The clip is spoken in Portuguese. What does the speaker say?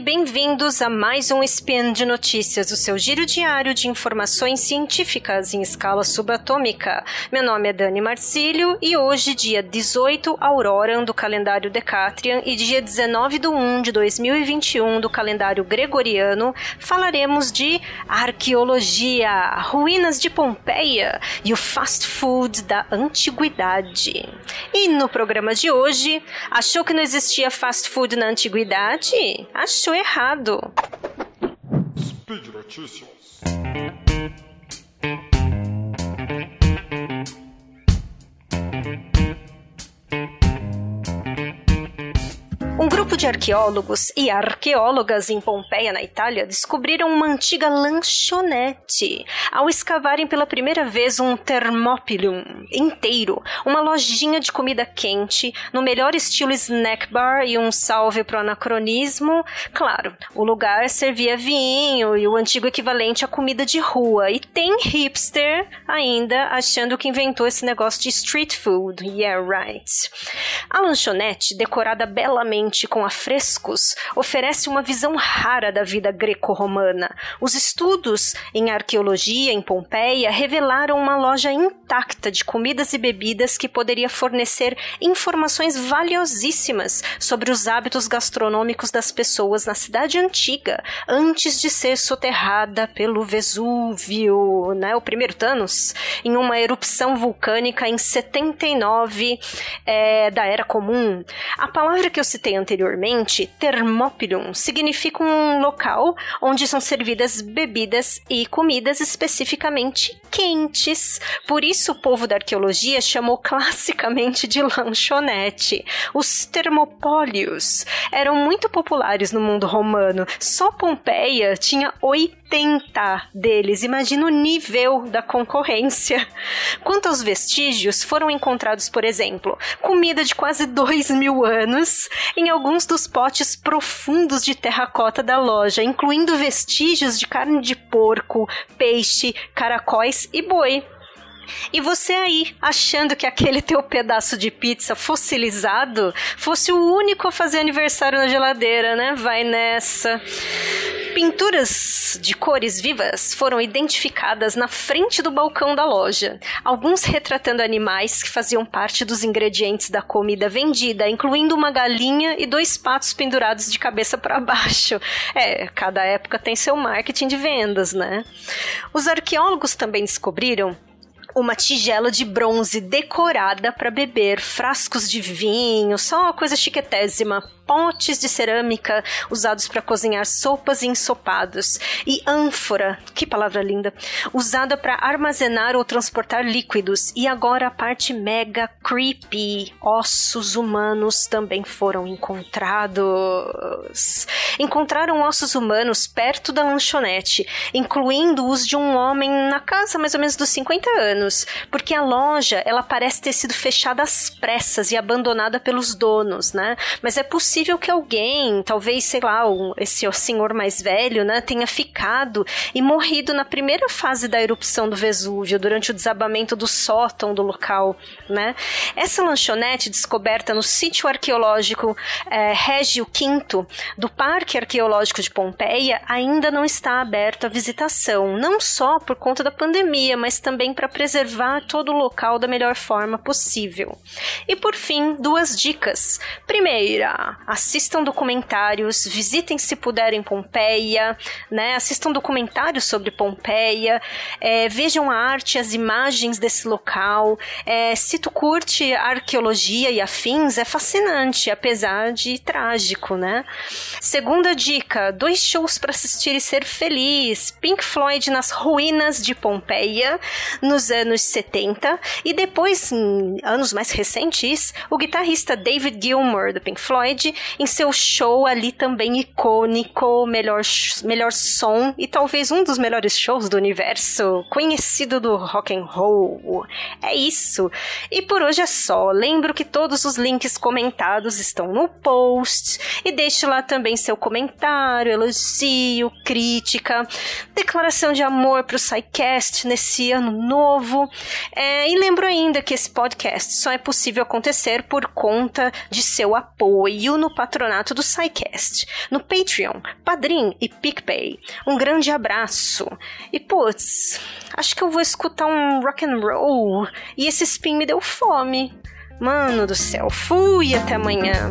bem-vindos a mais um Spin de Notícias, o seu giro diário de informações científicas em escala subatômica. Meu nome é Dani Marcílio e hoje, dia 18 Aurora do calendário Decatrian e dia 19 de 1 de 2021 do calendário Gregoriano, falaremos de arqueologia, ruínas de Pompeia e o fast food da antiguidade. E no programa de hoje, achou que não existia fast food na antiguidade? Achou errado. Speed Notícias. Grupo de arqueólogos e arqueólogas em Pompeia, na Itália, descobriram uma antiga lanchonete ao escavarem pela primeira vez um Thermopylium inteiro, uma lojinha de comida quente, no melhor estilo snack bar e um salve pro anacronismo. Claro, o lugar servia vinho e o antigo equivalente à comida de rua. E tem hipster ainda achando que inventou esse negócio de street food. Yeah, right. A lanchonete, decorada belamente com afrescos, oferece uma visão rara da vida greco-romana. Os estudos em arqueologia em Pompeia revelaram uma loja intacta de comidas e bebidas que poderia fornecer informações valiosíssimas sobre os hábitos gastronômicos das pessoas na cidade antiga, antes de ser soterrada pelo Vesúvio, né, o primeiro Thanos, em uma erupção vulcânica em 79 é, da Era Comum. A palavra que eu citei anteriormente, Thermopylium significa um local onde são servidas bebidas e comidas especificamente quentes. Por isso, o povo da arqueologia chamou classicamente de lanchonete. Os termopólios eram muito populares no mundo romano. Só Pompeia tinha 80 deles. Imagina o nível da concorrência. Quanto aos vestígios, foram encontrados, por exemplo, comida de quase dois mil anos em alguns dos potes profundos de terracota da loja, incluindo vestígios de carne de porco, peixe, caracóis e boi. E você aí, achando que aquele teu pedaço de pizza fossilizado fosse o único a fazer aniversário na geladeira, né? Vai nessa. Pinturas de cores vivas foram identificadas na frente do balcão da loja, alguns retratando animais que faziam parte dos ingredientes da comida vendida, incluindo uma galinha e dois patos pendurados de cabeça para baixo. É, cada época tem seu marketing de vendas, né? Os arqueólogos também descobriram uma tigela de bronze decorada para beber, frascos de vinho, só uma coisa chiquetésima, potes de cerâmica usados para cozinhar sopas e ensopados, e ânfora, que palavra linda, usada para armazenar ou transportar líquidos. E agora a parte mega creepy: ossos humanos também foram encontrados. Encontraram ossos humanos perto da lanchonete, incluindo os de um homem na casa mais ou menos dos 50 anos, porque a loja ela parece ter sido fechada às pressas e abandonada pelos donos, né? Mas é possível possível que alguém, talvez, sei lá, um, esse senhor mais velho, né, tenha ficado e morrido na primeira fase da erupção do Vesúvio, durante o desabamento do sótão do local, né? Essa lanchonete, descoberta no sítio arqueológico é, Régio V do Parque Arqueológico de Pompeia, ainda não está aberta à visitação, não só por conta da pandemia, mas também para preservar todo o local da melhor forma possível. E por fim, duas dicas. Primeira, assistam documentários, visitem se puderem Pompeia, né? Assistam documentários sobre Pompeia, é, vejam a arte, as imagens desse local. É, se tu curte arqueologia e afins, é fascinante, apesar de trágico, né? Segunda dica: dois shows para assistir e ser feliz. Pink Floyd nas ruínas de Pompeia nos anos 70 e depois, em anos mais recentes, o guitarrista David Gilmour do Pink Floyd em seu show ali também icônico, melhor, melhor som e talvez um dos melhores shows do universo, conhecido do rock and roll. É isso. E por hoje é só. Lembro que todos os links comentados estão no post e deixe lá também seu comentário, elogio, crítica, declaração de amor para o SciCast nesse ano novo. É, e lembro ainda que esse podcast só é possível acontecer por conta de seu apoio no patronato do SciCast, no Patreon, Padrim e PicPay. Um grande abraço. E putz, acho que eu vou escutar um rock and roll e esse spin me deu fome. Mano do céu, fui até amanhã.